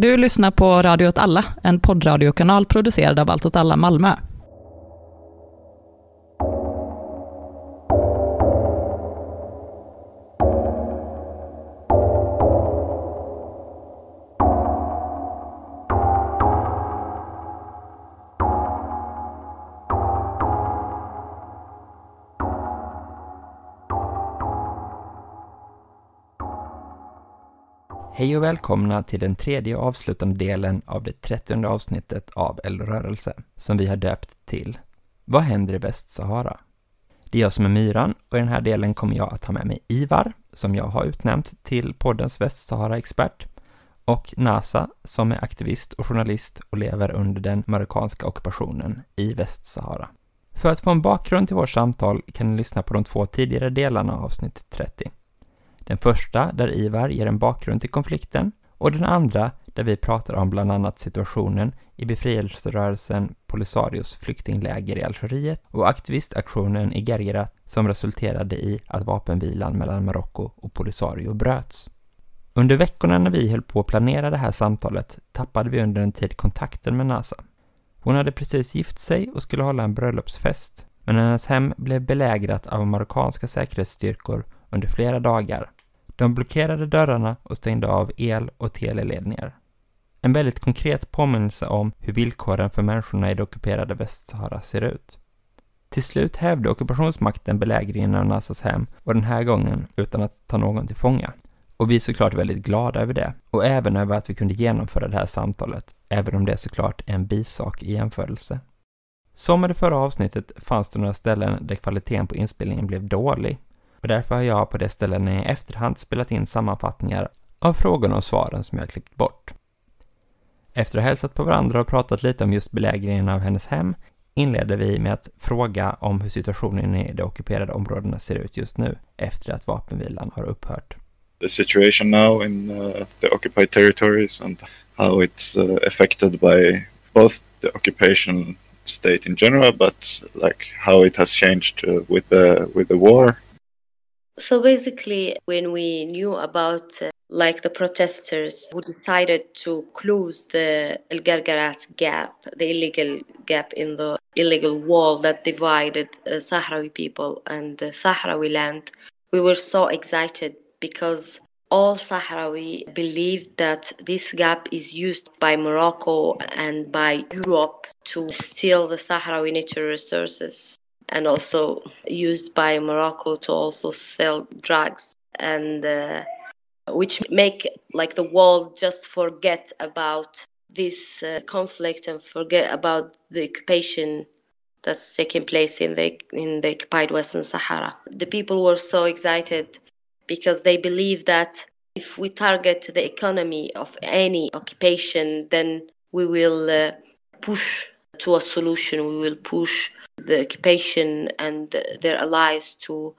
Du lyssnar på Radio åt alla, en poddradiokanal producerad av Allt åt alla Malmö. Hej och välkomna till den tredje och avslutande delen av det trettionde avsnittet av Eldrörelse, som vi har döpt till Vad händer i Västsahara? Det är jag som är Myran och i den här delen kommer jag att ha med mig Ivar, som jag har utnämnt till poddens Västsahara-expert, och NASA, som är aktivist och journalist och lever under den marockanska ockupationen i Västsahara. För att få en bakgrund till vårt samtal kan ni lyssna på de två tidigare delarna av avsnitt 30. Den första där Ivar ger en bakgrund till konflikten och den andra där vi pratar om bland annat situationen i befrielserörelsen Polisarios flyktingläger i Algeriet och aktivistaktionen i Gergerat som resulterade i att vapenvilan mellan Marocko och Polisario bröts. Under veckorna när vi höll på att planera det här samtalet tappade vi under en tid kontakten med NASA. Hon hade precis gift sig och skulle hålla en bröllopsfest, men hennes hem blev belägrat av marockanska säkerhetsstyrkor under flera dagar de blockerade dörrarna och stängde av el och teleledningar. En väldigt konkret påminnelse om hur villkoren för människorna i det ockuperade Västsahara ser ut. Till slut hävde ockupationsmakten belägringen av Nassas hem och den här gången utan att ta någon till fånga. Och vi är såklart väldigt glada över det och även över att vi kunde genomföra det här samtalet, även om det såklart är en bisak i jämförelse. Som i det förra avsnittet fanns det några ställen där kvaliteten på inspelningen blev dålig och därför har jag på det ställena i efterhand spelat in sammanfattningar av frågorna och svaren som jag klippt bort. Efter att ha hälsat på varandra och pratat lite om just belägringen av hennes hem inleder vi med att fråga om hur situationen i de ockuperade områdena ser ut just nu efter att vapenvilan har upphört. The situation now in uh, the occupied territories and how it's uh, affected by both the occupation state in general but like how it has changed uh, with the with the war So basically, when we knew about uh, like the protesters who decided to close the El Guerguerat gap, the illegal gap in the illegal wall that divided uh, Sahrawi people and the Sahrawi land, we were so excited because all Sahrawi believed that this gap is used by Morocco and by Europe to steal the Sahrawi natural resources and also used by Morocco to also sell drugs and uh, which make like the world just forget about this uh, conflict and forget about the occupation that's taking place in the in the occupied Western Sahara. The people were so excited because they believe that if we target the economy of any occupation, then we will uh, push to a solution. We will push the occupation and their allies to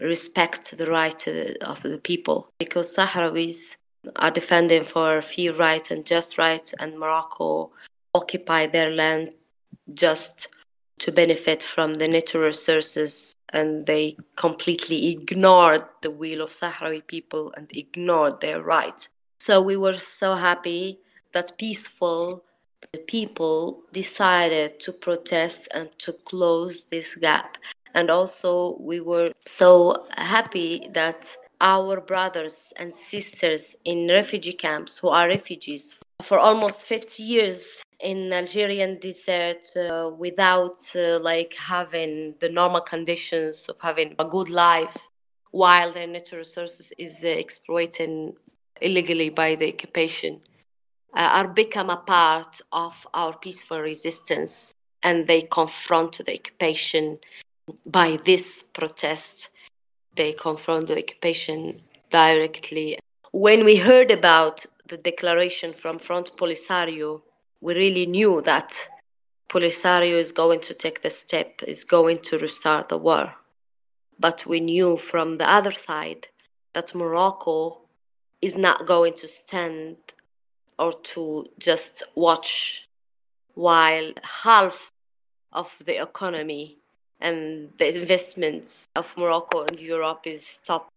respect the right uh, of the people because Sahrawis are defending for free rights and just rights, and Morocco occupied their land just to benefit from the natural resources, and they completely ignored the will of Sahrawi people and ignored their rights. So we were so happy that peaceful the people decided to protest and to close this gap. And also, we were so happy that our brothers and sisters in refugee camps who are refugees for almost 50 years in Algerian desert uh, without uh, like having the normal conditions of having a good life while their natural resources is uh, exploited illegally by the occupation Uh, are become a part of our peaceful resistance and they confront the occupation by this protest. They confront the occupation directly. When we heard about the declaration from front polisario we really knew that polisario is going to take the step is going to restart the war. But we knew from the other side that morocco is not going to stand or to just watch while half of the economy and the investments of Morocco and Europe is stopped.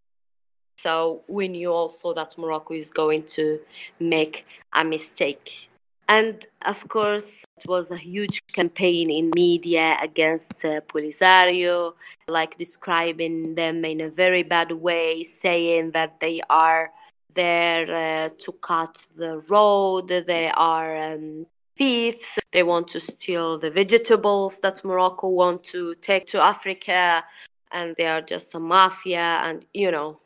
So we knew also that Morocco is going to make a mistake. And of course, it was a huge campaign in media against uh, Polisario, like describing them in a very bad way, saying that they are there uh, to cut the road, they are um, thieves, they want to steal the vegetables that Morocco want to take to Africa, and they are just a mafia, and you know,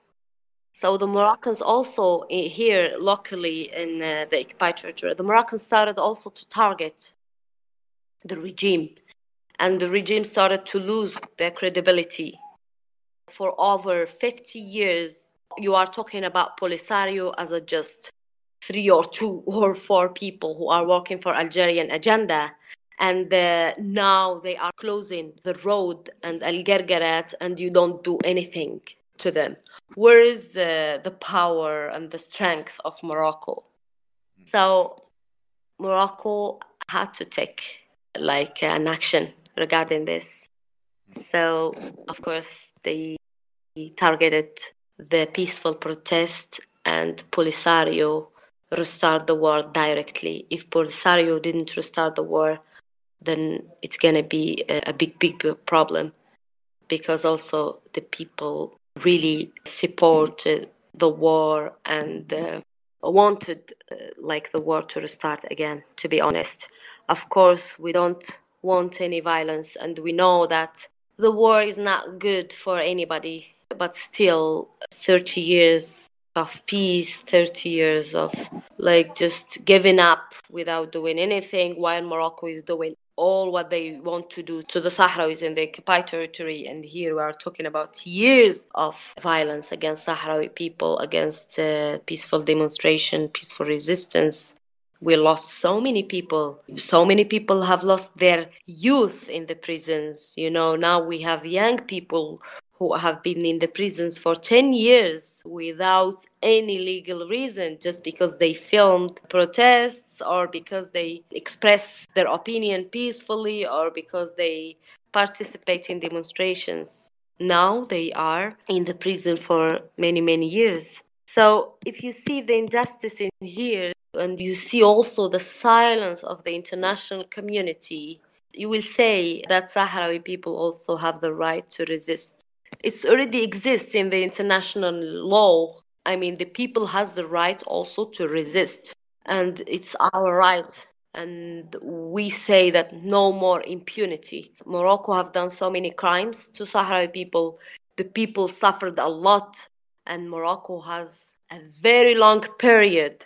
so the Moroccans also here locally in uh, the occupied territory, the Moroccans started also to target the regime, and the regime started to lose their credibility. For over 50 years, you are talking about Polisario as a just three or two or four people who are working for Algerian agenda. And uh, now they are closing the road and Al Guerguerat, and you don't do anything to them where is uh, the power and the strength of Morocco? So Morocco had to take like an action regarding this. So of course they targeted the peaceful protest and Polisario restart the war directly. If Polisario didn't restart the war, then it's gonna be a, a big, big, big problem because also the people really supported the war and uh, wanted uh, like the war to restart again to be honest of course we don't want any violence and we know that the war is not good for anybody but still 30 years of peace 30 years of like just giving up without doing anything while morocco is doing all what they want to do to the Sahrawis in the occupied territory. And here we are talking about years of violence against Sahrawi people, against uh, peaceful demonstration, peaceful resistance. We lost so many people. So many people have lost their youth in the prisons. You know, now we have young people who have been in the prisons for 10 years without any legal reason just because they filmed protests or because they express their opinion peacefully or because they participate in demonstrations. Now they are in the prison for many many years. So if you see the injustice in here and you see also the silence of the international community you will say that Sahrawi people also have the right to resist it's already exists in the international law. I mean the people has the right also to resist and it's our right. And we say that no more impunity. Morocco have done so many crimes to sahrawi people. The people suffered a lot and morocco has a very long period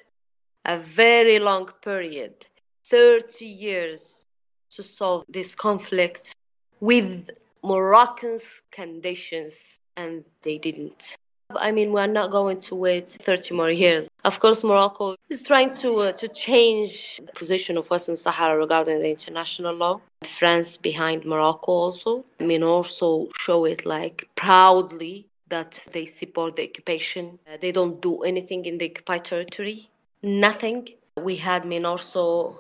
a very long period 30 years to solve this conflict with Moroccan's conditions, and they didn't. I mean, we're not going to wait 30 more years. Of course, Morocco is trying to uh, to change the position of Western Sahara regarding the international law. France behind Morocco also. I mean, also show it like proudly that they support the occupation. Uh, they don't do anything in the occupied territory. Nothing. We had I mean also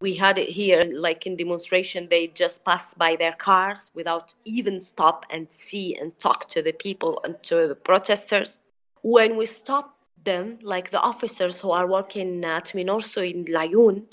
we had it here like in demonstration they just pass by their cars without even stop and see and talk to the people and to the protesters when we stop them like the officers who are working at MINURSO in Laayoune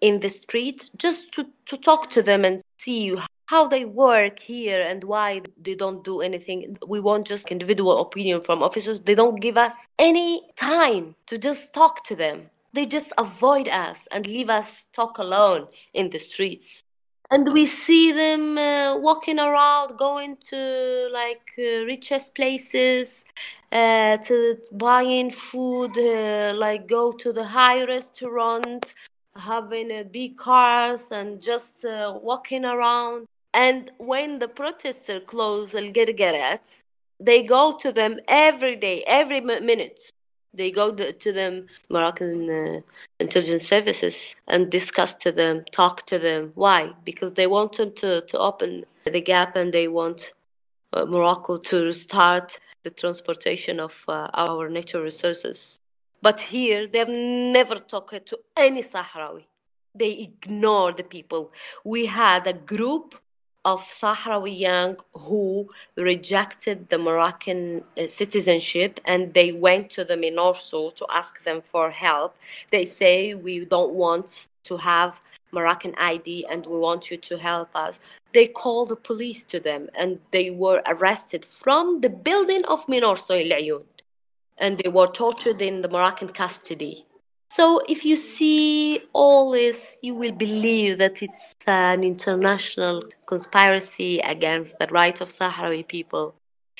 in the street just to, to talk to them and see how they work here and why they don't do anything. We want just individual opinion from officers. They don't give us any time to just talk to them they just avoid us and leave us talk alone in the streets. And we see them uh, walking around going to like uh, richest places uh, to buying food uh, like go to the high restaurant having uh, big cars and just uh, walking around. And when the protesters close al Guerguerat they go to them every day every minute they go to them Moroccan uh, intelligence services and discuss to them, talk to them. Why? Because they want them to, to open the gap and they want uh, Morocco to start the transportation of uh, our natural resources. But here, they've never talked to any Sahrawi. They ignore the people. We had a group of Sahrawi young who rejected the Moroccan uh, citizenship and they went to the MINURSO to ask them for help. They say, We don't want to have Moroccan ID and we want you to help us. They called the police to them and they were arrested from the building of MINURSO in Ayoun and they were tortured in the Moroccan custody. So if you see all this, you will believe that it's an international conspiracy against the right of Sahrawi people.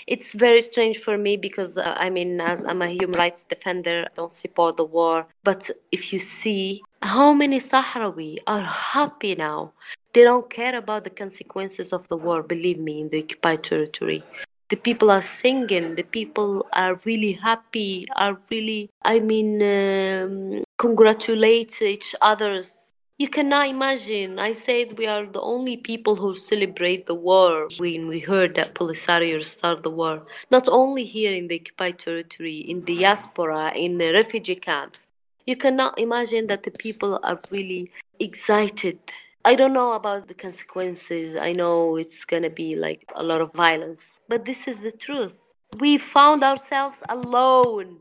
It's very strange for me because uh, I mean I'm a human rights defender. I don't support the war, but if you see how many Sahrawi are happy now, they don't care about the consequences of the war. Believe me, in the occupied territory, the people are singing the people are really happy are really i mean um, congratulate each others. You cannot imagine. I said we are the only people who celebrate the war. When we heard that polisario start the war not only here in the occupied territory in the diaspora in the refugee camps. You cannot imagine that the people are really excited I don't know about the consequences. I know it's gonna be like a lot of violence but this is the truth. We found ourselves alone,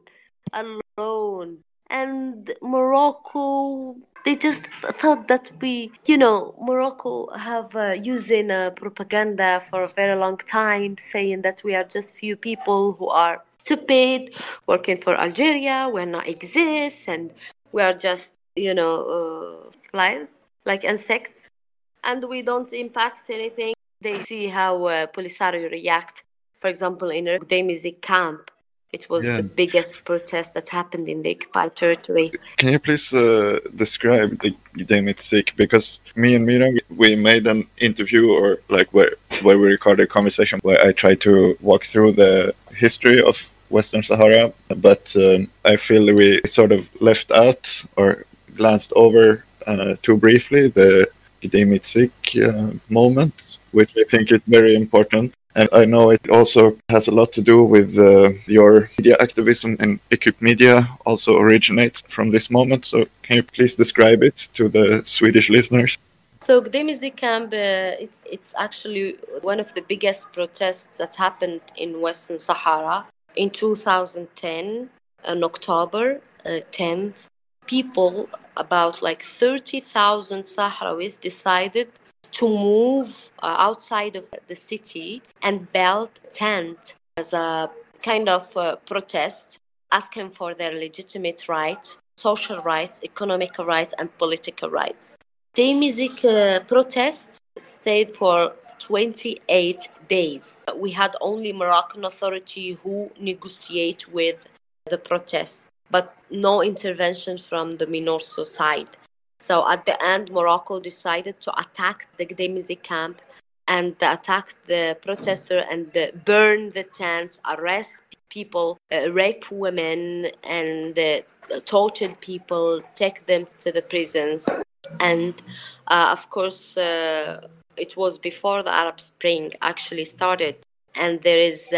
alone. And Morocco, they just thought that we, you know, Morocco have uh, using uh, propaganda for a very long time, saying that we are just few people who are stupid, working for Algeria, we're not exist, and we are just, you know, uh, slaves, like insects, and we don't impact anything they see how uh, Polisario react. For example, in Gdeim Izik camp, it was yeah. the biggest protest that happened in the occupied territory. Can you please uh, describe the Gdeim Izik? Because me and Mira, we made an interview or like where, where we recorded a conversation where I tried to walk through the history of Western Sahara, but um, I feel we sort of left out or glanced over uh, too briefly the Gdeim Izik uh, moment which I think is very important. And I know it also has a lot to do with uh, your media activism and Equipe Media also originates from this moment. So can you please describe it to the Swedish listeners? So Gdeim Izik camp, uh, it's, it's actually one of the biggest protests that happened in Western Sahara in 2010, on October uh, 10th. People, about like 30,000 Sahrawis decided to move uh, outside of the city and build a tent as a kind of uh, protest, asking for their legitimate rights, social rights, economic rights, and political rights. The music uh, protests stayed for 28 days. We had only Moroccan authority who negotiate with the protests, but no intervention from the MINURSO side. So at the end, Morocco decided to attack the Gdeim Izik camp and attack the protester and the, burn the tents, arrest people, uh, rape women, and uh, torture people, take them to the prisons. And uh, of course, uh, it was before the Arab Spring actually started. And there is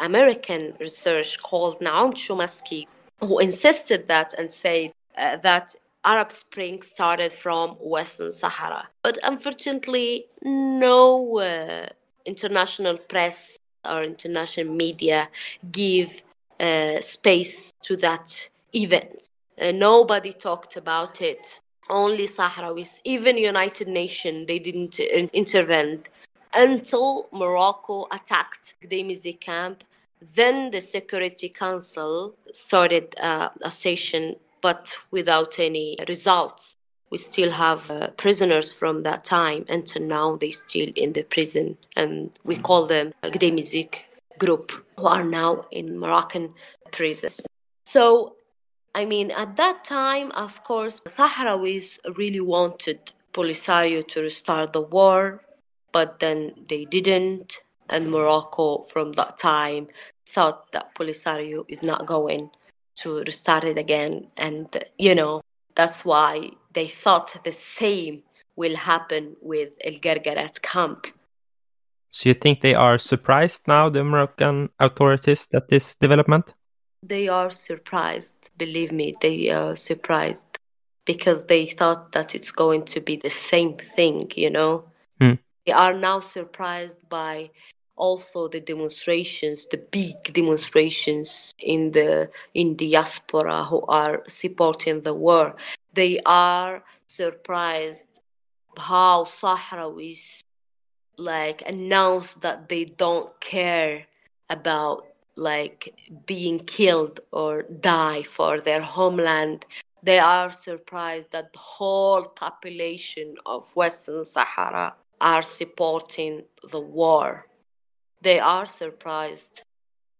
American research called Noam Chomsky who insisted that and said uh, that Arab Spring started from Western Sahara. But unfortunately, no uh, international press or international media give uh, space to that event. Uh, nobody talked about it. Only Sahrawis, even United Nations, they didn't intervene until Morocco attacked Gdeim Izik camp. Then the Security Council started uh, a session but without any results. We still have uh, prisoners from that time until now. They still in the prison, and we call them Gdeim Izik group, who are now in Moroccan prisons. So, I mean, at that time, of course, Sahrawis really wanted Polisario to restart the war, but then they didn't. And Morocco, from that time, thought that Polisario is not going to restart it again. And, you know, that's why they thought the same will happen with El Guerguerat camp. So you think they are surprised now, the Moroccan authorities, at this development? They are surprised. Believe me, they are surprised because they thought that it's going to be the same thing, you know. Hmm. They are now surprised by also the demonstrations, the big demonstrations in the in diaspora who are supporting the war. They are surprised how Sahrawis like announce that they don't care about like being killed or die for their homeland they are surprised that the whole population of western sahara are supporting the war they are surprised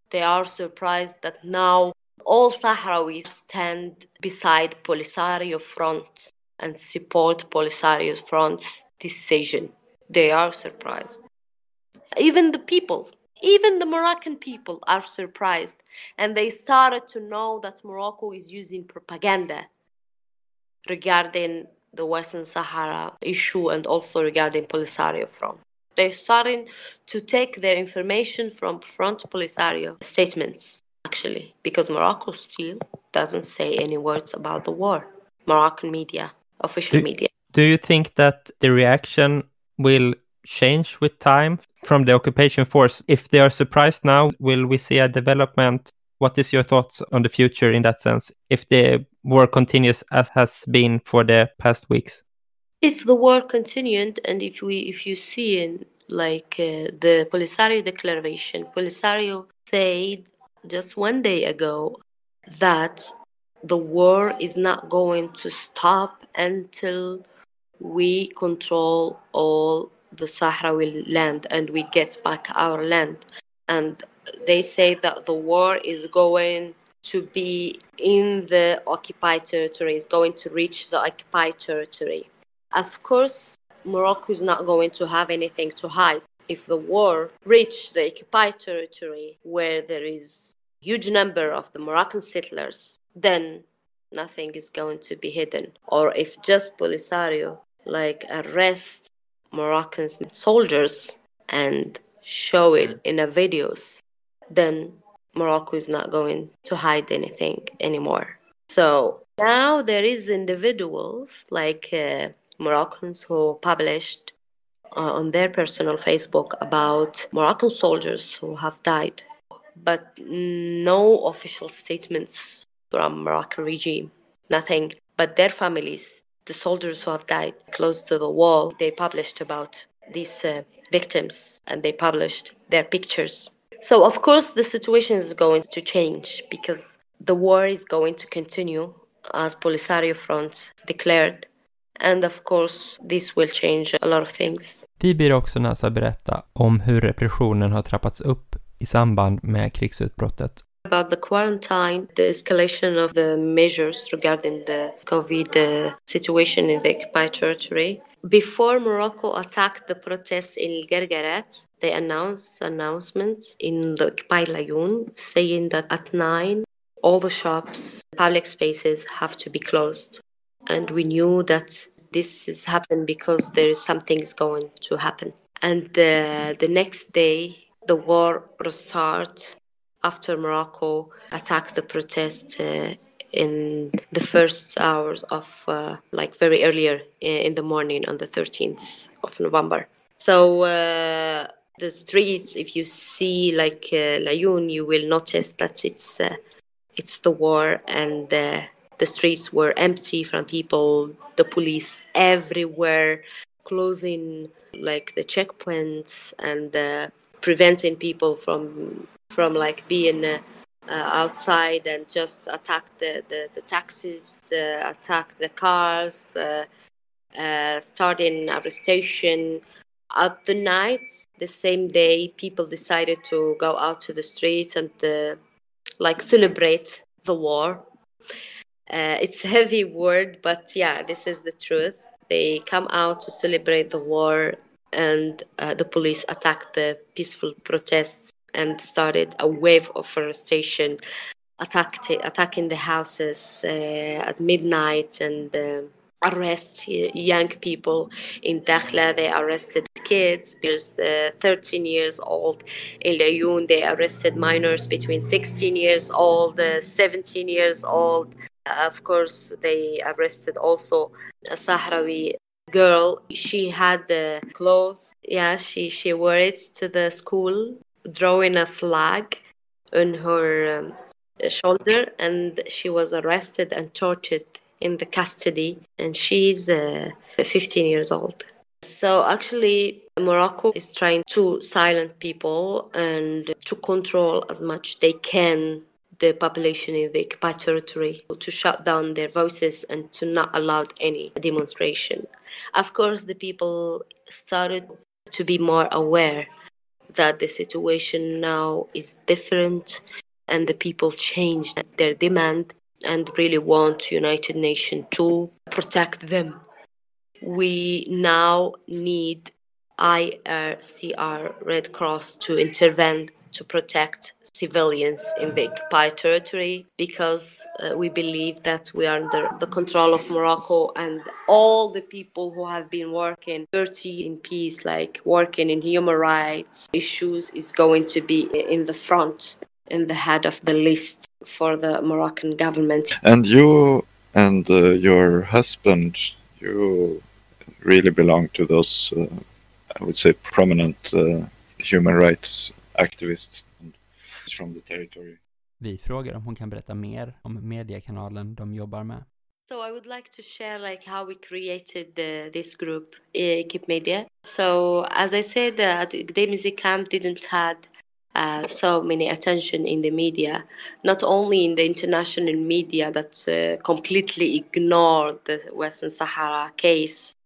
they are surprised that now all sahrawis stand beside polisario front and support Polisario front's decision they are surprised. Even the people, even the Moroccan people are surprised. And they started to know that Morocco is using propaganda regarding the Western Sahara issue and also regarding Polisario front. They're starting to take their information from Front Polisario statements, actually, because Morocco still doesn't say any words about the war. Moroccan media, official do, media. Do you think that the reaction will change with time from the occupation force? If they are surprised now, will we see a development? What is your thoughts on the future in that sense? If the war continues as has been for the past weeks? If the war continued, and if we, if you see in like uh, the Polisario declaration, Polisario said just one day ago that the war is not going to stop until we control all the Sahrawi land and we get back our land. And they say that the war is going to be in the occupied territory, is going to reach the occupied territory. Of course, Morocco is not going to have anything to hide. If the war reach the occupied territory where there is huge number of the Moroccan settlers, then nothing is going to be hidden. Or if just Polisario like arrest Moroccan soldiers and show it in a videos, then Morocco is not going to hide anything anymore. So now there is individuals like uh, Moroccans who published uh, on their personal Facebook about Moroccan soldiers who have died, but no official statements from Moroccan regime, nothing. But their families the soldiers who have died close to the wall, they published about these uh, victims and they published their pictures. So, of course, the situation is going to change because the war is going to continue as Polisario Front declared. And of course, this will change a lot of things. Vi ber också Nasa berätta om hur repressionen har trappats upp i samband med krigsutbrottet About the quarantine, the escalation of the measures regarding the COVID uh, situation in the occupied territory. Before Morocco attacked the protests in Guerguerat, they announced announcements in the occupied Laayoune saying that at 9 all the shops, public spaces have to be closed. And we knew that this is happened because there is something is going to happen. And uh, the next day, the war restart after Morocco attacked the protest uh, in the first hours of uh, like very earlier in the morning on the 13th of November. So uh, the streets, if you see like uh, Laayoune, you will notice that it's uh, it's the war and uh, the streets were empty from people, the police everywhere, closing like the checkpoints and uh, preventing people from from like being uh, uh, outside and just attack the, the, the taxis, uh, attack the cars, uh, uh, starting arrestation. At the night, the same day, people decided to go out to the streets and like celebrate the war. It's a heavy word, but yeah, this is the truth. They come out to celebrate the war, and the police attacked the peaceful protests and started a wave of forestation, attacked, attacking the houses uh, at midnight and uh, arrest young people in Dakhla. They arrested kids. There's uh, 13 years old. In Laayoune, they arrested minors between 16 years old, uh, 17 years old. Of course, they arrested also a Sahrawi girl. She had the clothes. Yeah, she she wore it to the school, drawing a flag on her um, shoulder, and she was arrested and tortured in the custody. And she's uh, 15 years old. So actually, Morocco is trying to silence people and to control as much they can the population in the territory to shut down their voices and to not allow any demonstration. Of course, the people started to be more aware that the situation now is different and the people changed their demand and really want United Nations to protect them. We now need IRCR Red Cross to intervene to protect civilians in the occupied territory because uh, we believe that we are under the control of Morocco and all the people who have been working 30 in peace, like working in human rights issues, is going to be in the front, in the head of the list for the Moroccan government. And you and uh, your husband, you really belong to those, uh, I would say, prominent uh, human rights activists from the territory. Vi frågar om hon kan berätta mer om mediekanalen de jobbar med. So I would like to share like how we created the, this group, Keep Media. So as I said, uh, the Music Camp didn't had uh, so many attention in the media, not only in the international media that uh, completely ignored the Western Sahara case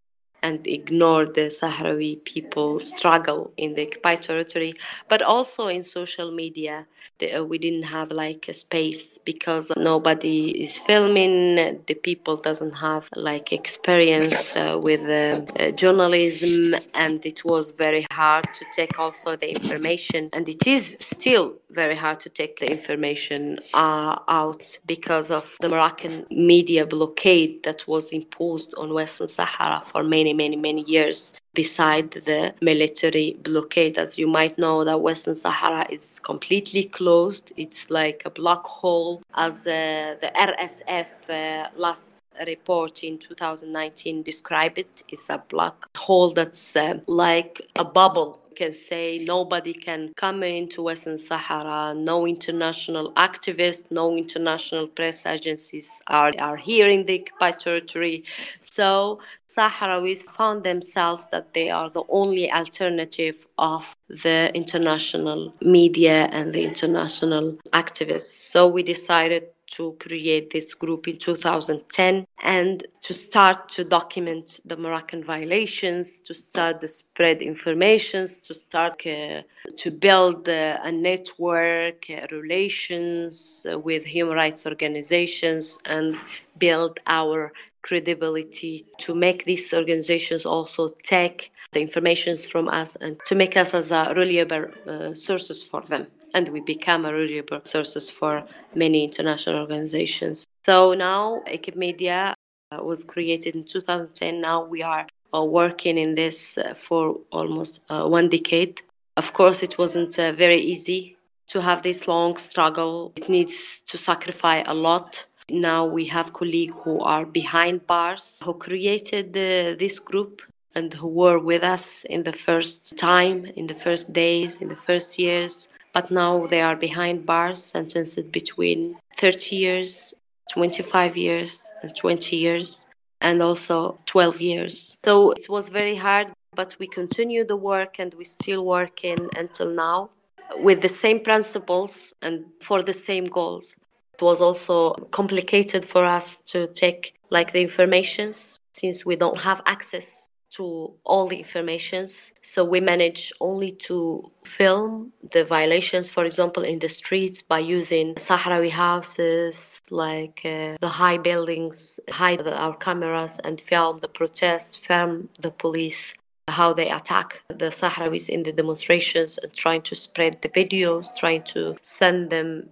and ignore the Sahrawi people struggle in the occupied territory, but also in social media. The, uh, we didn't have like a space because nobody is filming. The people doesn't have like experience uh, with uh, uh journalism, and it was very hard to take also the information. And it is still very hard to take the information uh, out because of the Moroccan media blockade that was imposed on Western Sahara for many, many, many years. Beside the military blockade, as you might know, that Western Sahara is completely closed. It's like a black hole, as uh, the RSF uh, last report in 2019 described it. It's a black hole that's uh, like a bubble can say nobody can come into Western Sahara. No international activists, no international press agencies are, are here in the occupied territory. So Sahrawis found themselves that they are the only alternative of the international media and the international activists. So we decided to create this group in 2010 and to start to document the Moroccan violations, to start to spread informations, to start uh, to build uh, a network, uh, relations uh, with human rights organizations, and build our credibility to make these organizations also take the informations from us and to make us as a reliable uh, sources for them and we become a reliable sources for many international organizations. So now Equipe Media uh, was created in 2010. Now we are uh, working in this uh, for almost one decade. Of course, it wasn't very easy to have this long struggle. It needs to sacrifice a lot. Now we have colleagues who are behind bars who created this group and who were with us in the first time, in the first days, in the first years but now they are behind bars, sentenced between 30 years, 25 years, and 20 years, and also 12 years. So it was very hard, but we continue the work and we still working until now with the same principles and for the same goals. It was also complicated for us to take like the informations since we don't have access to all the informations. So we manage only to film the violations, for example, in the streets by using Sahrawi houses, like uh, the high buildings, hide our cameras and film the protests, film the police how they attack the Sahrawis in the demonstrations and trying to spread the videos, trying to send them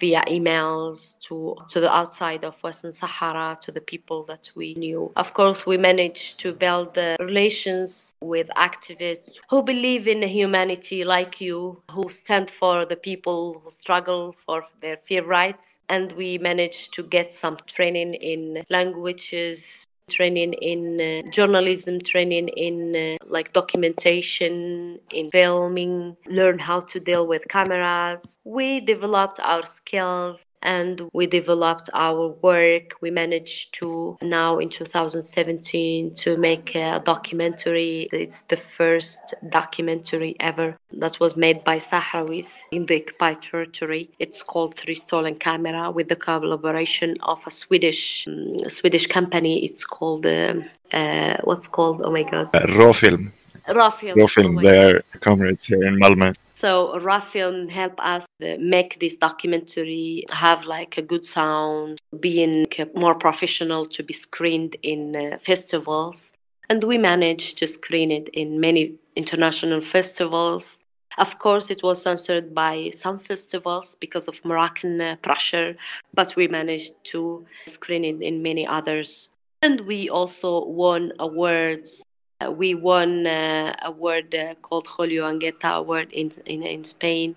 via emails to to the outside of Western Sahara to the people that we knew. Of course, we managed to build the relations with activists who believe in humanity like you, who stand for the people who struggle for their fair rights, and we managed to get some training in languages training in uh, journalism, training in uh, like documentation, in filming, learn how to deal with cameras. We developed our skills and we developed our work. We managed to now in 2017 to make a documentary. It's the first documentary ever that was made by Sahrawis in the occupied territory. It's called Three Stolen Camera with the collaboration of a Swedish um, Swedish company. It's called uh, uh, what's called? Oh my god, uh, Raw Film. Raw Film. Raw Film. Oh they are comrades here in Malmö. So Raw Film helped us make this documentary have like a good sound, being more professional to be screened in uh, festivals. And we managed to screen it in many international festivals. Of course, it was censored by some festivals because of Moroccan uh, pressure, but we managed to screen it in many others. And we also won awards we won uh, award uh, called Julio Anguita Award in, in, in Spain,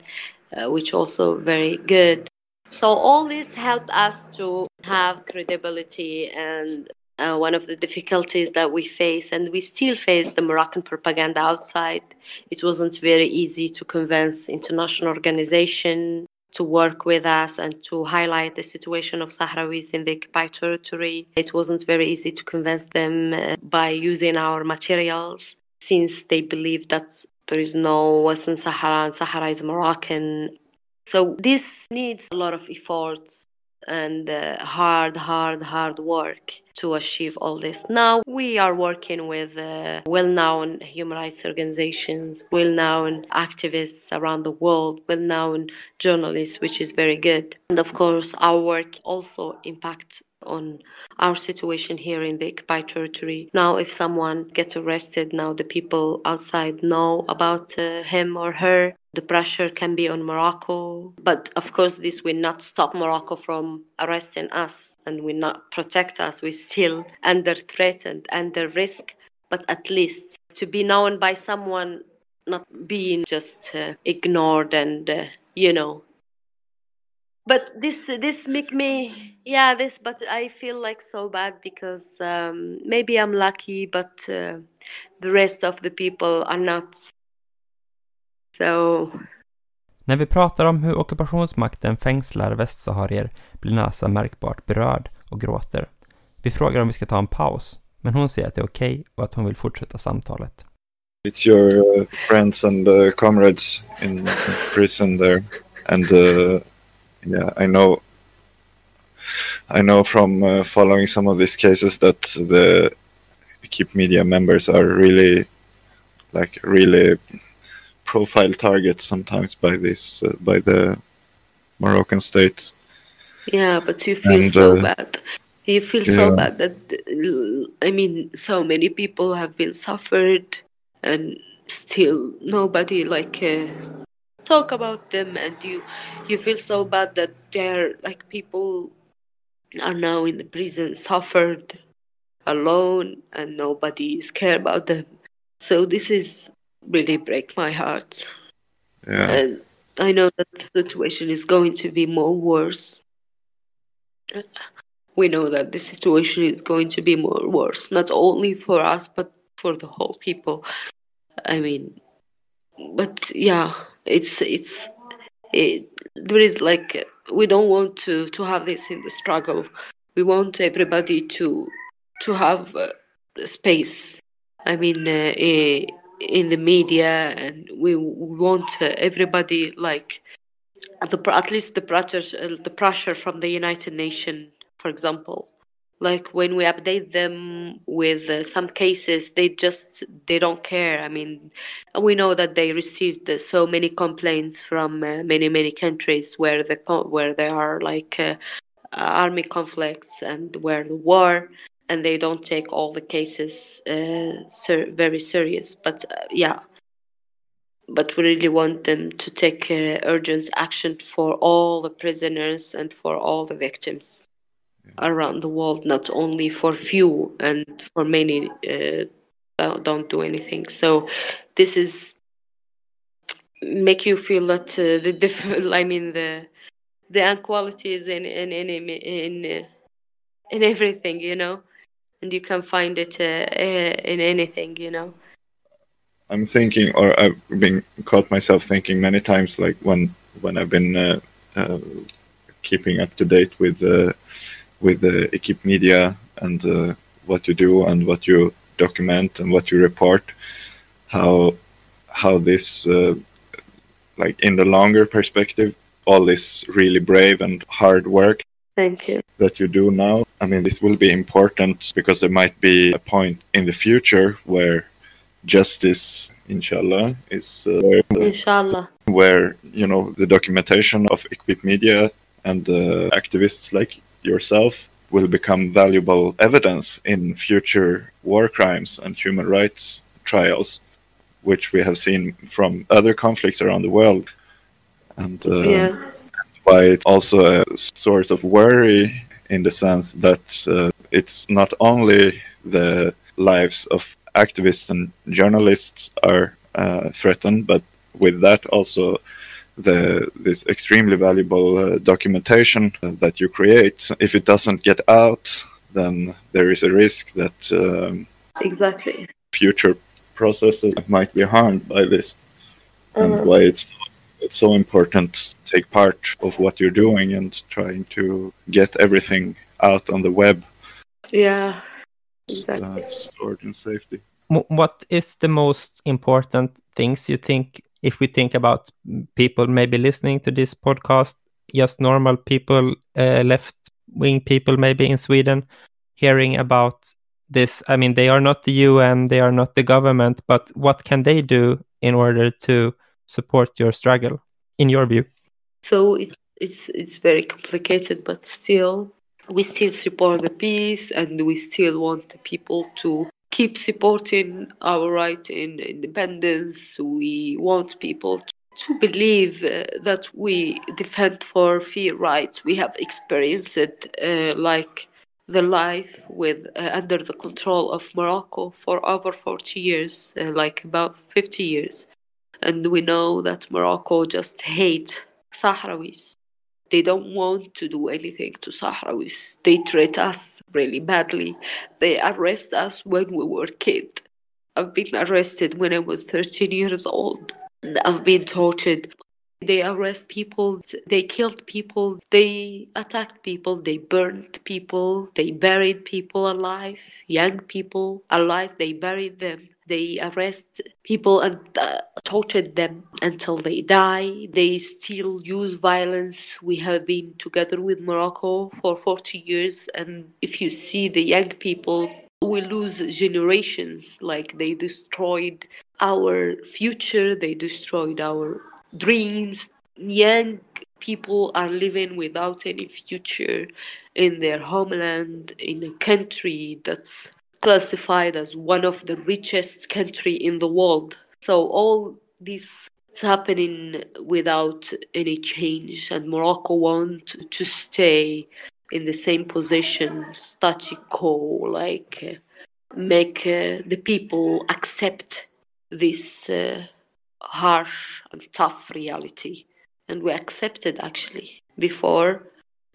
uh, which also very good. So all this helped us to have credibility and uh, one of the difficulties that we face, and we still face the Moroccan propaganda outside. It wasn't very easy to convince international organizations to work with us and to highlight the situation of Sahrawis in the occupied territory. It wasn't very easy to convince them uh, by using our materials since they believe that there is no Western Sahara and Sahara is Moroccan. So this needs a lot of efforts and uh, hard, hard, hard work to achieve all this. Now we are working with uh, well-known human rights organizations, well-known activists around the world, well-known journalists, which is very good. And of course, our work also impacts on our situation here in the occupied territory. Now, if someone gets arrested, now the people outside know about uh, him or her. The pressure can be on Morocco, but of course, this will not stop Morocco from arresting us and will not protect us. We're still under threat and under risk, but at least to be known by someone, not being just uh, ignored and, uh, you know, but this this make me yeah this but i feel like so bad because um, maybe i'm lucky but uh, the rest of the people are not so När vi pratar om hur ockupationsmakten fängslar västsaharier blir Nasa märkbart berörd och gråter. Vi frågar om vi ska ta en paus, men hon säger att det är okej okay och att hon vill fortsätta samtalet. It's your uh, friends and uh, comrades in prison there and uh, yeah, I know. I know from uh, following some of these cases that the Equipe Media members are really, like, really profile targets sometimes by this uh, by the Moroccan state. Yeah, but you feel and, so uh, bad. You feel yeah. so bad that I mean, so many people have been suffered, and still nobody like uh, talk about them and you you feel so bad that they're like people are now in the prison suffered alone and nobody is care about them. So this is really break my heart. Yeah. and i know that the situation is going to be more worse. We know that the situation is going to be more worse not only for us but for the whole people. I mean but yeah it's it's it, there is like we don't want to to have this in the struggle. We want everybody to to have uh, space. I mean uh, in the media and we, want uh, everybody like the, at least the pressure uh, the pressure from the united nations for example like when we update them with uh, some cases they just they don't care. I mean we know that they received uh, so many complaints from uh, many many countries where the where there are like uh, army conflicts and where the war and they don't take all the cases uh, ser- very serious. But uh, yeah. But we really want them to take urgent action for all the prisoners and for all the victims around the world, not only for few and for many uh, don't do anything. So this is make you feel that uh, the diff- I mean the the inequalities in in in in uh, in everything, you know, and you can find it uh, uh, in anything, you know. I'm thinking, or I've been caught myself thinking many times, like when when I've been uh, keeping up to date with with the Equipe Media and uh, what you do and what you document and what you report, how how this uh, like in the longer perspective, all this really brave and hard work Thank you. that you do now. I mean, this will be important because there might be a point in the future where justice, inshallah, is uh, where, Inshallah. where you know the documentation of Equipe Media and uh, activists like yourself will become valuable evidence in future war crimes and human rights trials, which we have seen from other conflicts around the world. And uh, yeah. why it's also a source of worry in the sense that uh, it's not only the lives of activists and journalists are uh, threatened, but with that also the this extremely valuable uh, documentation that you create. If it doesn't get out, then there is a risk that um, Exactly. future processes might be harmed by this, and Mhm. why it's it's so important to take part of what you're doing and trying to get everything out on the web Yeah. uh, Exactly. stored in safety. What is the most important things you think if we think about people maybe listening to this podcast, just normal people, uh, left wing people maybe in Sweden, hearing about this? I mean, they are not the UN, they are not the government, but what can they do in order to support your struggle, in your view? So it's it's it's very complicated, but still, we still support the peace, and we still want the people to keep supporting our right in independence. We want people to believe uh, that we defend for fair rights. We have experienced uh, like the life with uh, under the control of Morocco for over 40 years, uh, like about 50 years and we know that Morocco just hate Sahrawis. They don't want to do anything to Sahrawis. They treat us really badly. They arrest us when we were kids. I've been arrested when I was 13 years old. I've been tortured. They arrest people, they killed people, they attacked people, they burned people, they buried people alive, young people alive, they buried them. They arrest people and uh, tortured them until they die. They still use violence. We have been together with Morocco for 40 years, and if you see the young people, we lose generations. Like they destroyed our future, they destroyed our dreams. Young people are living without any future in their homeland, in a country that's classified as one of the richest country in the world. So all this is happening without any change, and Morocco want to stay in the same position, statu quo, like uh, make uh, the people accept this uh, harsh and tough reality, and we accepted actually before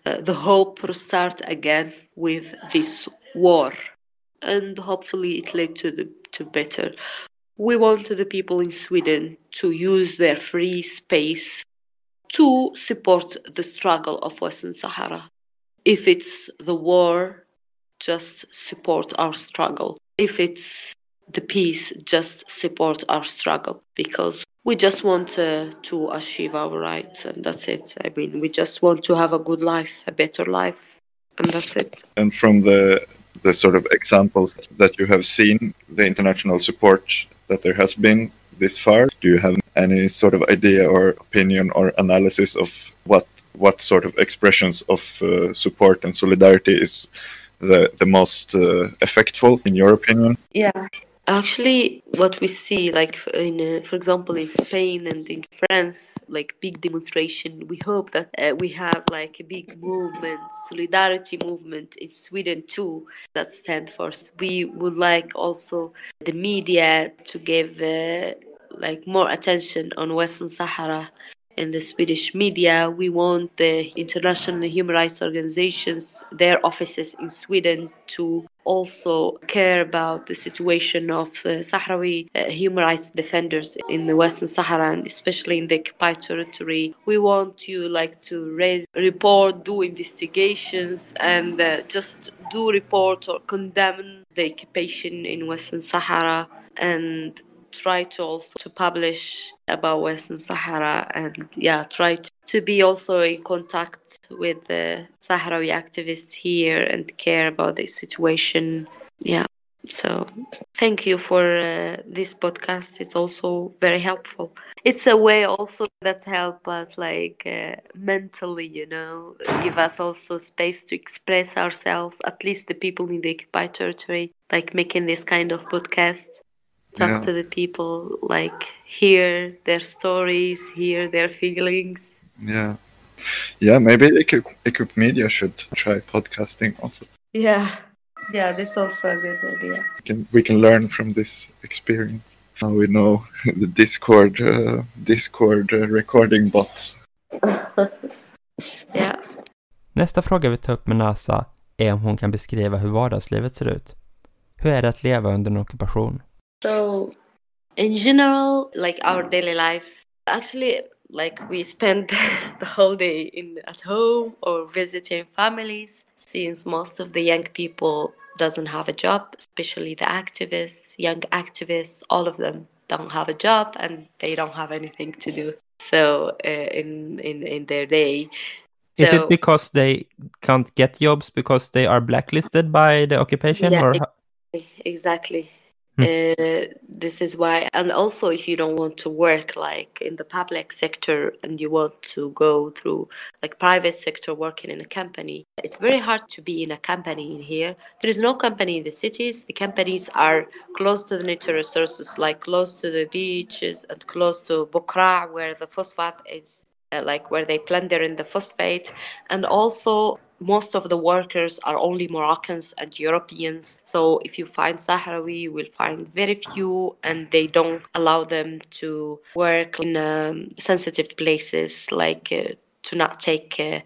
uh, the hope will start again with this war and hopefully it led to the to better. We want the people in Sweden to use their free space to support the struggle of Western Sahara. If it's the war, just support our struggle. If it's the peace, just support our struggle because we just want uh, to achieve our rights and that's it. I mean, we just want to have a good life, a better life, and that's it. And from the the sort of examples that you have seen, the international support that there has been this far, do you have any sort of idea or opinion or analysis of what what sort of expressions of uh, support and solidarity is the the most uh, effectful in your opinion? Yeah. Actually, what we see, like in, uh, for example, in Spain and in France, like big demonstration. We hope that uh, we have like a big movement, solidarity movement in Sweden too, that stand for. We would like also the media to give uh, like more attention on Western Sahara in the Swedish media. We want the international human rights organizations, their offices in Sweden, to also care about the situation of uh, Sahrawi uh, human rights defenders in the Western Sahara and especially in the occupied territory. We want you like to raise, report, do investigations, and uh, just do report or condemn the occupation in Western Sahara and try to also to publish about Western Sahara and yeah try to, to be also in contact with the Sahrawi activists here and care about the situation. Yeah. So thank you for uh, this podcast. It's also very helpful. It's a way also that help us like uh, mentally you know give us also space to express ourselves at least the people in the occupied territory like making this kind of podcast talk Yeah. to the people like hear their stories hear their feelings Yeah. Yeah, maybe Equip, Equip Media should try podcasting also. yeah yeah that's also a good idea We can, we can learn from this experience. Now we know the Discord uh, Discord uh, recording bots. yeah Nästa fråga vi tar upp med NASA är om hon kan beskriva hur vardagslivet ser ut. Hur är det att leva under en ockupation? So, in general, like our daily life, actually, like we spend the whole day in at home or visiting families. Since most of the young people doesn't have a job, especially the activists, young activists, all of them don't have a job and they don't have anything to do. So uh, in in in their day, Is it because they can't get jobs because they are blacklisted by the occupation? Yeah, or ex- Exactly. Hmm. Uh, this is why, and also if you don't want to work like in the public sector and you want to go through like private sector working in a company, it's very hard to be in a company in here. There is no company in the cities. The companies are close to the natural resources, like close to the beaches and close to Bou Craa, where the phosphate is uh, like where they plunder in the phosphate and also most of the workers are only Moroccans and Europeans. So if you find Sahrawi, you will find very few, and they don't allow them to work in um, sensitive places like. Uh, to not take uh,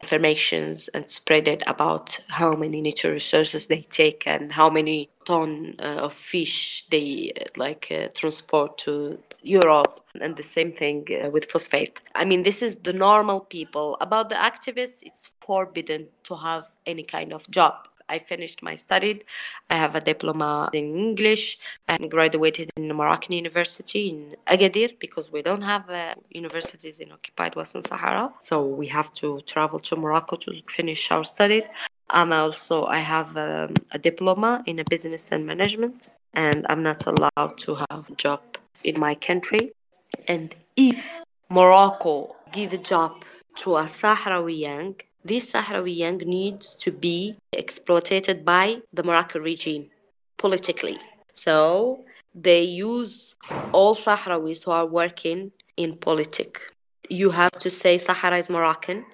informations and spread it about how many natural resources they take and how many ton uh, of fish they uh, like uh, transport to Europe and the same thing uh, with phosphate. I mean, this is the normal people. About the activists, it's forbidden to have any kind of job. I finished my studies. I have a diploma in English. and graduated in the Moroccan University in Agadir because we don't have uh, universities in occupied Western Sahara. So we have to travel to Morocco to finish our studies. I'm also I have um, a diploma in business and management, and I'm not allowed to have a job in my country. And if Morocco give a job to a Sahrawi young, this Sahrawi young needs to be exploited by the Moroccan regime politically. So they use all Sahrawis who are working in politics. You have to say Sahara is Moroccan.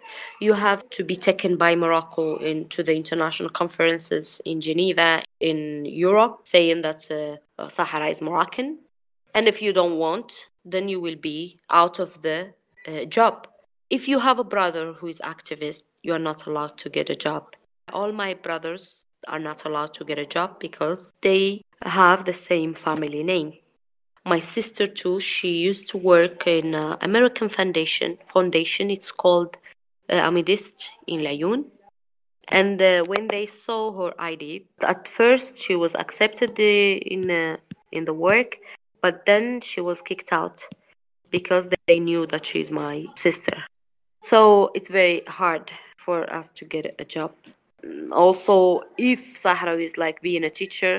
You have to be taken by Morocco into the international conferences in Geneva, in Europe, saying that uh, Sahara is Moroccan. And if you don't want, then you will be out of the uh, job. If you have a brother who is activist, you are not allowed to get a job. All my brothers are not allowed to get a job because they have the same family name. My sister too, she used to work in uh, American Foundation. Foundation, it's called uh, AMIDEAST in Laayoune. And uh, when they saw her ID, at first she was accepted in uh, in the work, but then she was kicked out because they knew that she's my sister. So it's very hard for us to get a job. Mm, Also, if Sahrawi is like being a teacher,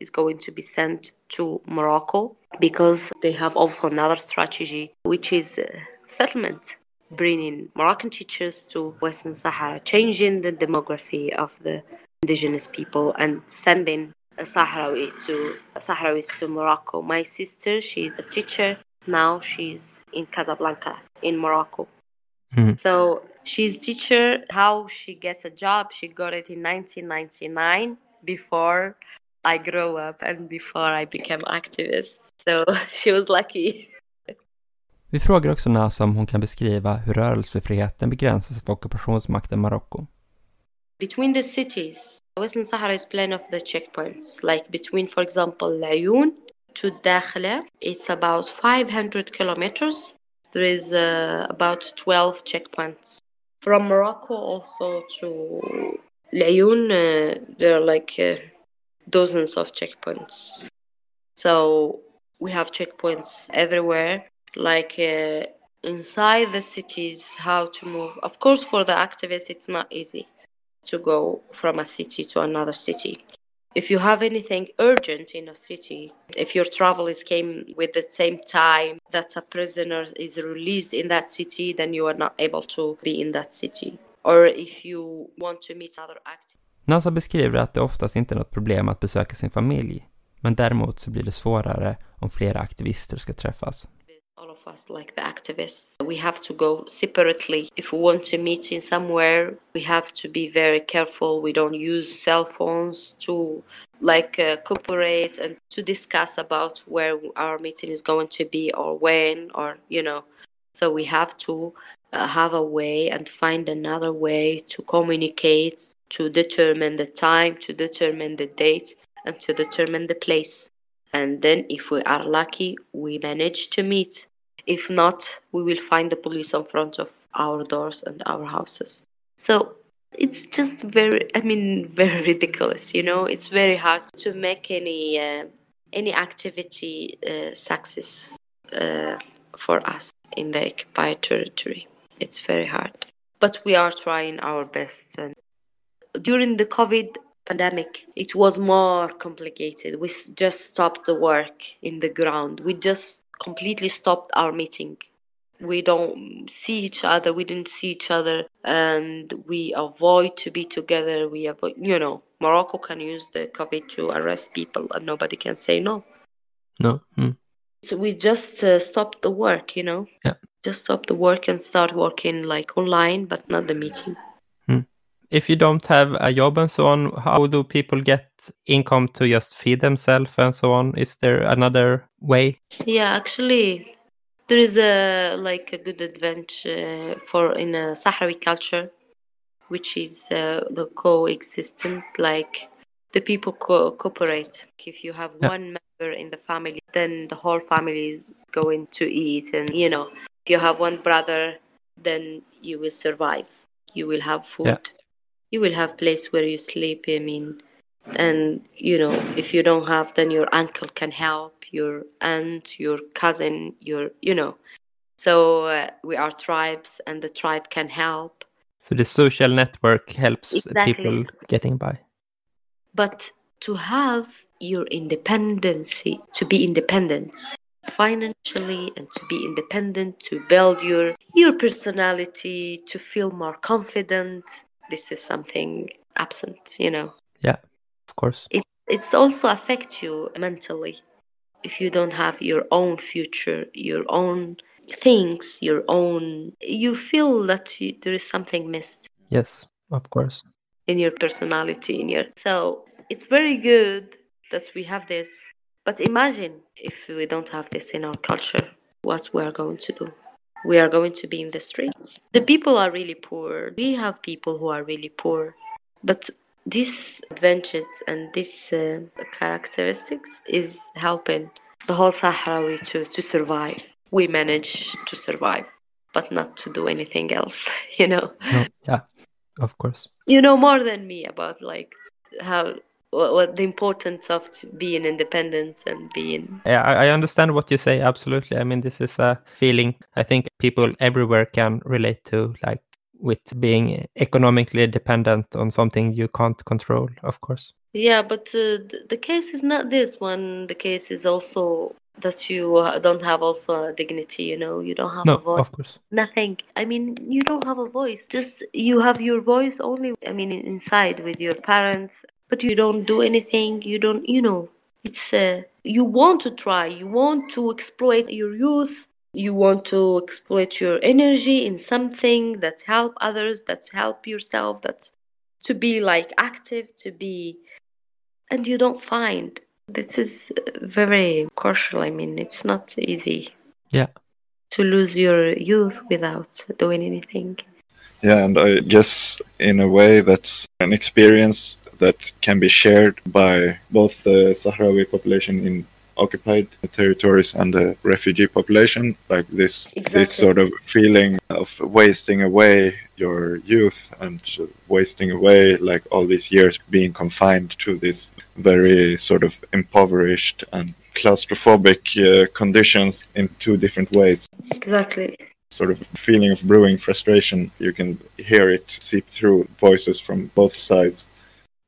is going to be sent to Morocco because they have also another strategy, which is uh, settlement, bringing Moroccan teachers to Western Sahara, changing the demography of the indigenous people, and sending a Sahrawi to Sahrawis to Morocco. My sister, she's a teacher now. She's in Casablanca in Morocco. Mhm. So she's teacher. How she gets a job? She got it in 1999 before I grew up and before I became activist. So she was lucky. Vi frågar också Nassa om hon kan beskriva hur rörelsefriheten begränsas av ockupationsmakten Marocko. between the cities, Western Sahara is plenty of the checkpoints. Like between, for example, Layoun to Dakhla, it's about 500 kilometers. There is uh, about 12 checkpoints. From Morocco also to Layoun, uh, there are like uh, dozens of checkpoints. So we have checkpoints everywhere, like uh, inside the cities, how to move. Of course, for the activists, it's not easy to go from a city to another city. If you have anything urgent in a city, if your travel is came with the same time that a prisoner is released in that city, then you are not able to be in that city. Or if you want to meet other activists. NASA beskriver att det oftast inte är något problem att besöka sin familj, men däremot så blir det svårare om flera aktivister ska träffas. All of us like the activists. We have to go separately. If we want to meet in somewhere we have to be very careful. We don't use cell phones to like uh, cooperate and to discuss about where our meeting is going to be or when or you know. So we have to uh, have a way and find another way to communicate to determine the time to determine the date and to determine the place and then if we are lucky we manage to meet. If not we will find the police in front of our doors and our houses. So it's just very i mean very ridiculous you know? It's very hard to make any uh, any activity uh, success uh, for us in the occupied territory. It's very hard. But we are trying our best. And during the covid pandemic it was more complicated we just stopped the work in the ground we just completely stopped our meeting we don't see each other we didn't see each other and we avoid to be together we avoid you know morocco can use the covid to arrest people and nobody can say no No? Mm. so we just uh, stopped the work you know Yeah. just stop the work and start working like online but not the meeting If you don't have a job and so on, how do people get income to just feed themselves and so on? Is there another way? Yeah, actually, there is a like a good advantage uh, for in a Sahrawi culture, which is uh, the coexistent. Like the people co- cooperate. If you have Yeah. one member in the family, then the whole family is going to eat, and you know, if you have one brother, then you will survive. You will have food. Yeah. You will have place where you sleep. I mean, and you know if you don't have then your uncle can help your aunt your cousin your you know so uh, we are tribes and the tribe can help So the social network helps Exactly. people getting by. but to have your independency to be independent financially and to be independent to build your your personality to feel more confident this is something absent you know? Yeah, Of course. it it's also affect you mentally. If you don't have your own future your own things your own you feel that you, there is something missed. Yes, of course. in your personality in your so it's very good that we have this. But imagine if we don't have this in our culture what we are going to do we are going to be in the streets. The people are really poor. We have people who are really poor. But this advantage and this uh, characteristics is helping the whole sahrawi to, to survive. We manage to survive but not to do anything else you know? No, yeah, of course. you know more than me about like how what, what the importance of being independent and being Yeah, I, I understand what you say. Absolutely. I mean, this is a feeling I think people everywhere can relate to, like with being economically dependent on something you can't control, of course. yeah but uh, the case is not this one the case is also that you don't have also a dignity you know you don't have No, a voice of course. nothing i mean you don't have a voice just you have your voice only i mean inside with your parents but you don't do anything you don't you know it's uh, you want to try you want to exploit your youth you want to exploit your energy in something that help others that help yourself that's to be like active to be and you don't find. This is uh, very crucial i mean it's not easy. Yeah. to lose your youth without doing anything. Yeah, and I guess in a way that's an experience that can be shared by both the Sahrawi population in occupied territories and the refugee population like this Exactly. this sort of feeling of wasting away your youth and wasting away like all these years being confined to these very sort of impoverished and claustrophobic uh, conditions in two different ways Exactly. sort of feeling of brewing frustration you can hear it seep through voices from both sides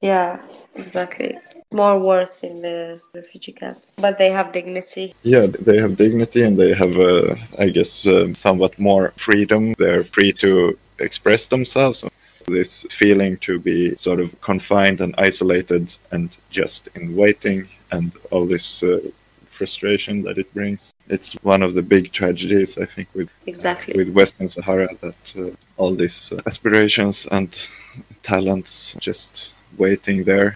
Yeah, exactly. More worse in the refugee camp, but they have dignity. Yeah, they have dignity and they have, uh, I guess, um, somewhat more freedom. They're free to express themselves. This feeling to be sort of confined and isolated and just in waiting and all this uh, frustration that it brings. It's one of the big tragedies, I think, with Exactly. with Western Sahara that uh, all these uh, aspirations and talents just waiting there.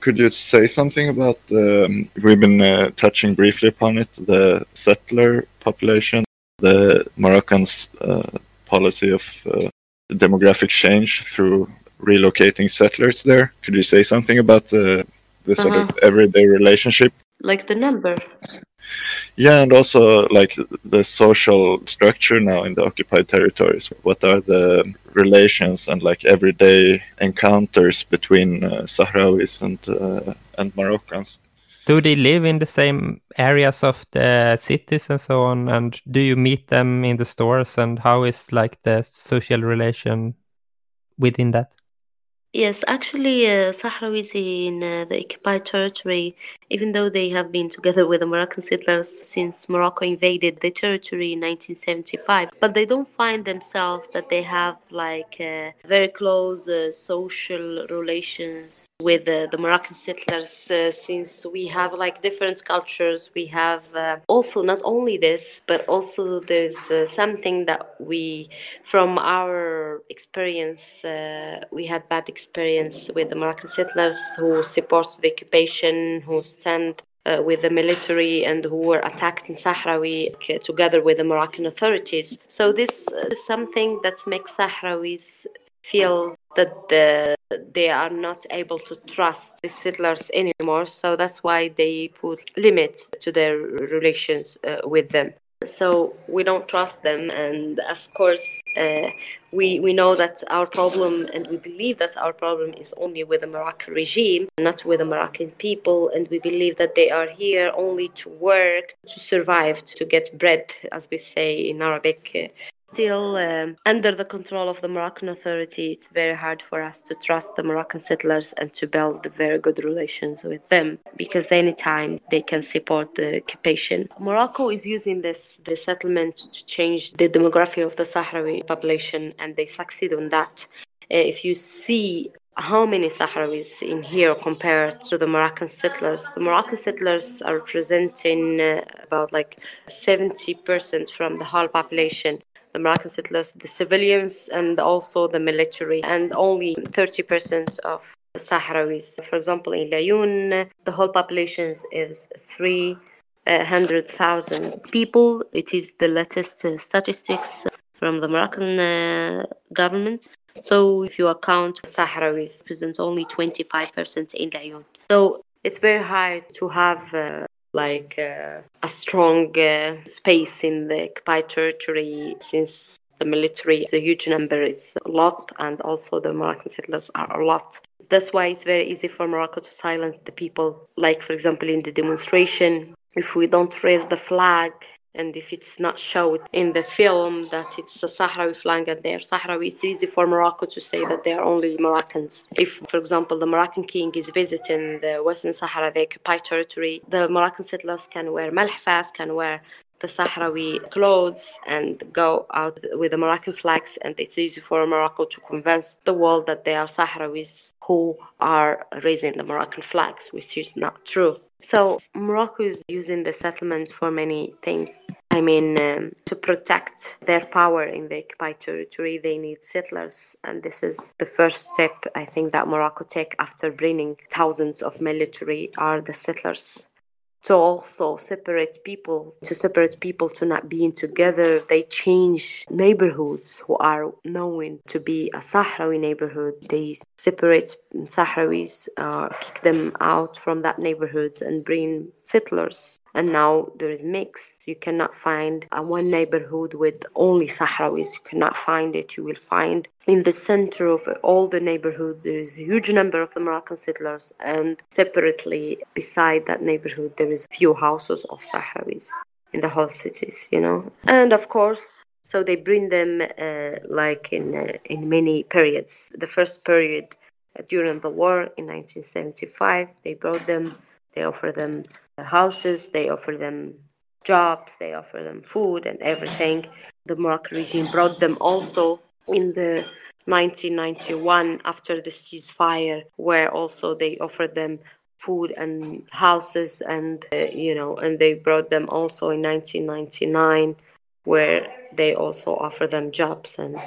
Could you say something about um, we've been uh, touching briefly upon it the settler population, the Moroccans' uh, policy of uh, demographic change through relocating settlers there? Could you say something about the the sort of everyday relationship Like the number. Yeah, and also like the social structure now in the occupied territories. What are the relations and like everyday encounters between uh, Sahrawis and uh, and Moroccans? Do they live in the same areas of the cities and so on? And do you meet them in the stores? And how is like the social relation within that? Yes, actually, uh, Sahrawis in uh, the occupied territory, even though they have been together with the Moroccan settlers since Morocco invaded the territory in 1975, but they don't find themselves that they have like uh, very close uh, social relations with uh, the Moroccan settlers uh, since we have like different cultures. We have uh, also not only this, but also there's uh, something that we, from our experience, uh, we had bad experience with the Moroccan settlers who support the occupation, who stand uh, with the military and who were attacked in Sahrawi uh, together with the Moroccan authorities. So this is something that makes Sahrawis feel that the, they are not able to trust the settlers anymore. So that's why they put limits to their relations uh, with them. So we don't trust them, and of course, uh, we we know that our problem, and we believe that our problem is only with the Moroccan regime, not with the Moroccan people, and we believe that they are here only to work, to survive, to get bread, as we say in Arabic. Still um, under the control of the Moroccan authority, it's very hard for us to trust the Moroccan settlers and to build very good relations with them because anytime they can support the occupation. Morocco is using this the settlement to change the demography of the Sahrawi population, and they succeed on that. Uh, if you see how many Sahrawis in here compared to the Moroccan settlers. The Moroccan settlers are representing uh, about like 70% from the whole population. The Moroccan settlers, the civilians, and also the military, and only 30% of the Sahrawis. For example, in Layoun, the whole population is 300,000 people. It is the latest uh, statistics from the Moroccan uh, government. So if you account Sahrawis represent only 25% in Layoun. So it's very hard to have uh, like uh, a strong uh, space in the occupied territory since the military is a huge number, it's a lot, and also the Moroccan settlers are a lot. That's why it's very easy for Morocco to silence the people. Like, for example, in the demonstration, if we don't raise the flag and if it's not showed in the film that it's a Sahrawi flag and they're Sahrawi, it's easy for Morocco to say that they are only Moroccans. If, for example, the Moroccan king is visiting the Western Sahara, the occupied territory, the Moroccan settlers can wear malhfas, can wear the Sahrawi clothes and go out with the Moroccan flags, and it's easy for Morocco to convince the world that they are Sahrawis who are raising the Moroccan flags, which is not true. So Morocco is using the settlements for many things. I mean, um, to protect their power in the occupied territory, they need settlers, and this is the first step I think that Morocco take after bringing thousands of military are the settlers. to also separate people, to separate people to not being together. They change neighborhoods who are known to be a Sahrawi neighborhood. They separate Sahrawis, uh, kick them out from that neighborhoods and bring settlers and now there is mix. You cannot find a one neighborhood with only Sahrawis. You cannot find it. You will find in the center of all the neighborhoods there is a huge number of the Moroccan settlers, and separately beside that neighborhood there is few houses of Sahrawis in the whole cities. You know, and of course. So they bring them uh, like in uh, in many periods. The first period uh, during the war in 1975, they brought them. They offer them houses, they offer them jobs, they offer them food and everything. The Moroccan regime brought them also in the 1991 after the ceasefire, where also they offered them food and houses, and uh, you know, and they brought them also in 1999, where they also offer them jobs and uh,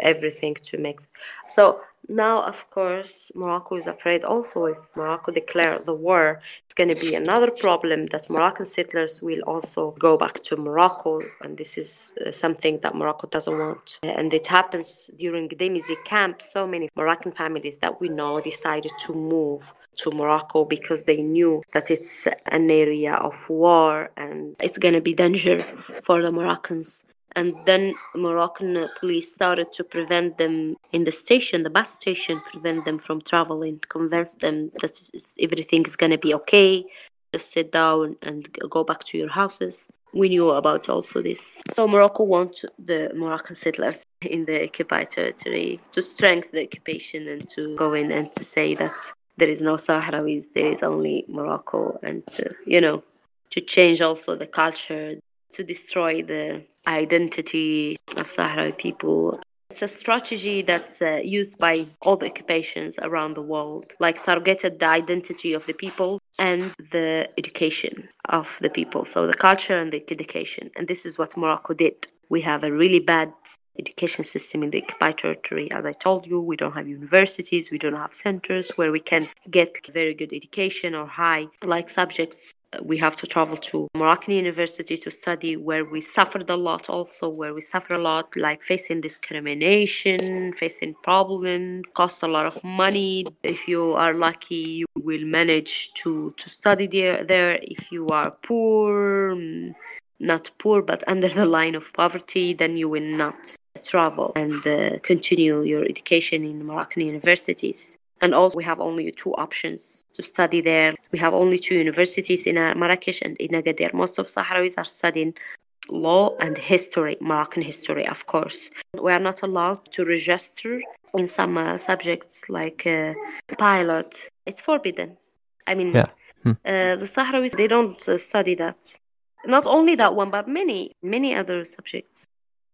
everything to make. So now, of course, Morocco is afraid also if Morocco declare the war, it's going to be another problem that Moroccan settlers will also go back to Morocco. And this is uh, something that Morocco doesn't want. And it happens during Gdeim Izik camp. So many Moroccan families that we know decided to move to Morocco because they knew that it's an area of war and it's going to be danger for the Moroccans and then Moroccan police started to prevent them in the station, the bus station, prevent them from traveling, convince them that everything is going to be okay, just sit down and go back to your houses. We knew about also this. So Morocco want the Moroccan settlers in the occupied territory to strengthen the occupation and to go in and to say that there is no Sahrawis, there is only Morocco, and to, you know, to change also the culture, to destroy the identity of Sahrawi people. It's a strategy that's uh, used by all the occupations around the world, like targeted the identity of the people and the education of the people. So the culture and the education. And this is what Morocco did. We have a really bad education system in the occupied territory. As I told you, we don't have universities, we don't have centers where we can get very good education or high like subjects we have to travel to Moroccan university to study where we suffered a lot also where we suffer a lot like facing discrimination facing problems cost a lot of money. If you are lucky you will manage to to study there there. If you are poor mm, not poor but under the line of poverty then you will not travel and uh, continue your education in Moroccan universities and also, we have only two options to study there. We have only two universities in uh, Marrakesh and in Agadir. Most of Sahrawis are studying law and history, Moroccan history, of course. We are not allowed to register in some uh, subjects like uh, pilot. It's forbidden. I mean, yeah. hmm. uh, the Sahrawis, they don't uh, study that. Not only that one, but many, many other subjects.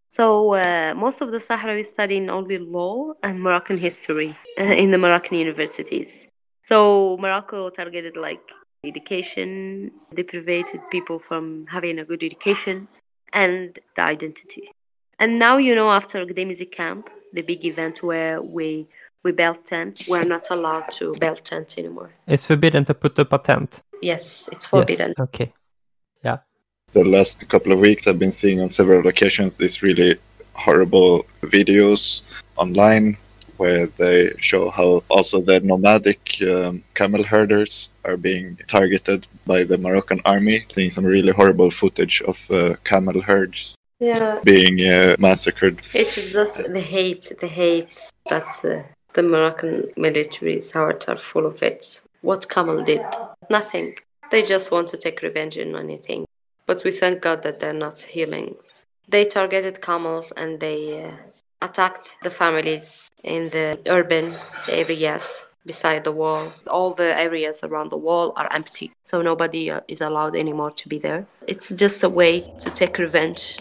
So uh, most of the Sahrawis studying only law and Moroccan history uh, in the Moroccan universities. So Morocco targeted like education, deprived people from having a good education, and the identity. And now you know after Gdeim Izik camp, the big event where we we built tents, we're not allowed to build tents anymore. It's forbidden to put up a tent. Yes, it's forbidden. Yes. Okay. Yeah the last couple of weeks I've been seeing on several occasions these really horrible videos online where they show how also the nomadic um, camel herders are being targeted by the Moroccan army. Seeing some really horrible footage of uh, camel herds yeah. being uh, massacred. It's just the hate, the hate that uh, the Moroccan military's heart are full of it. What camel did? Nothing. They just want to take revenge on anything but we thank God that they're not humans. They targeted camels and they uh, attacked the families in the urban areas beside the wall. All the areas around the wall are empty, so nobody uh, is allowed anymore to be there. It's just a way to take revenge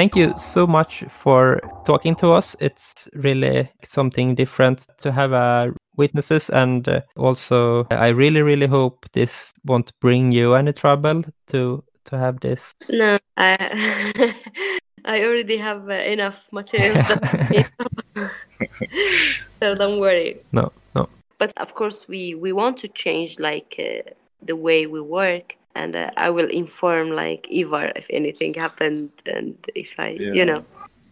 thank you so much for talking to us. It's really something different to have a witnesses, and uh, also I really, really hope this won't bring you any trouble to to have this. No, I I already have uh, enough materials. so don't worry. No, no. But of course, we we want to change like uh, the way we work, and uh, I will inform like Ivar if anything happened, and if I, Yeah. you know.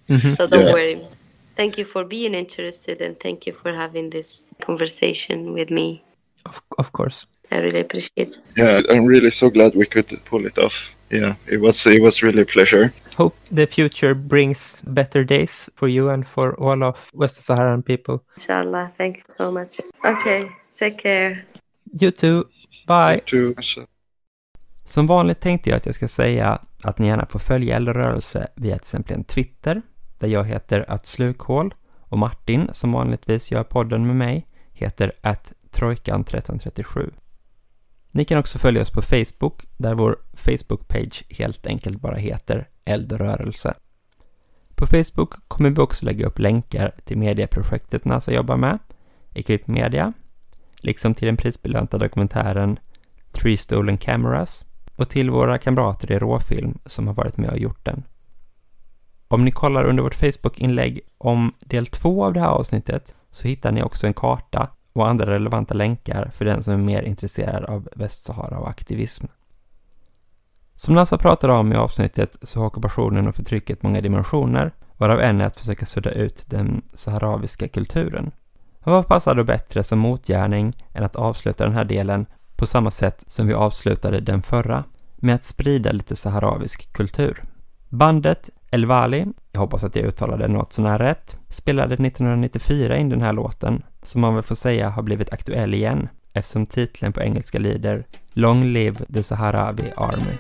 Mhm. So don't Yeah. worry. Thank you for being interested, and thank you for having this conversation with me. Of, of course. I really appreciate. it. Yeah, I'm really so glad we could pull it off. Yeah, it was it was really a pleasure. Hope the future brings better days for you and for all of West Saharan people. Inshallah. Thank you so much. Okay. Take care. You too. Bye. To Som vanligt tänkte jag att jag ska säga att ni gärna får följa Eldrörelse via till exempel en Twitter, där jag heter att slukhål och Martin, som vanligtvis gör podden med mig, heter att trojkan1337. Ni kan också följa oss på Facebook, där vår Facebook-page helt enkelt bara heter Eldrörelse. På Facebook kommer vi också lägga upp länkar till medieprojektet NASA jobbar med, Equip Media, liksom till den prisbelönta dokumentären Three Stolen Cameras och till våra kamrater i Råfilm som har varit med och gjort den. Om ni kollar under vårt Facebook-inlägg om del två av det här avsnittet så hittar ni också en karta och andra relevanta länkar för den som är mer intresserad av Västsahara och aktivism. Som Nassa pratade om i avsnittet så har ockupationen och förtrycket många dimensioner, varav en är att försöka sudda ut den saharaviska kulturen. Och vad passar då bättre som motgärning än att avsluta den här delen på samma sätt som vi avslutade den förra, med att sprida lite saharavisk kultur. Bandet El Wali, jag hoppas att jag uttalade något sånär rätt, spelade 1994 in den här låten, som man väl får säga har blivit aktuell igen, eftersom titeln på engelska lyder Long Live the Saharawi Army.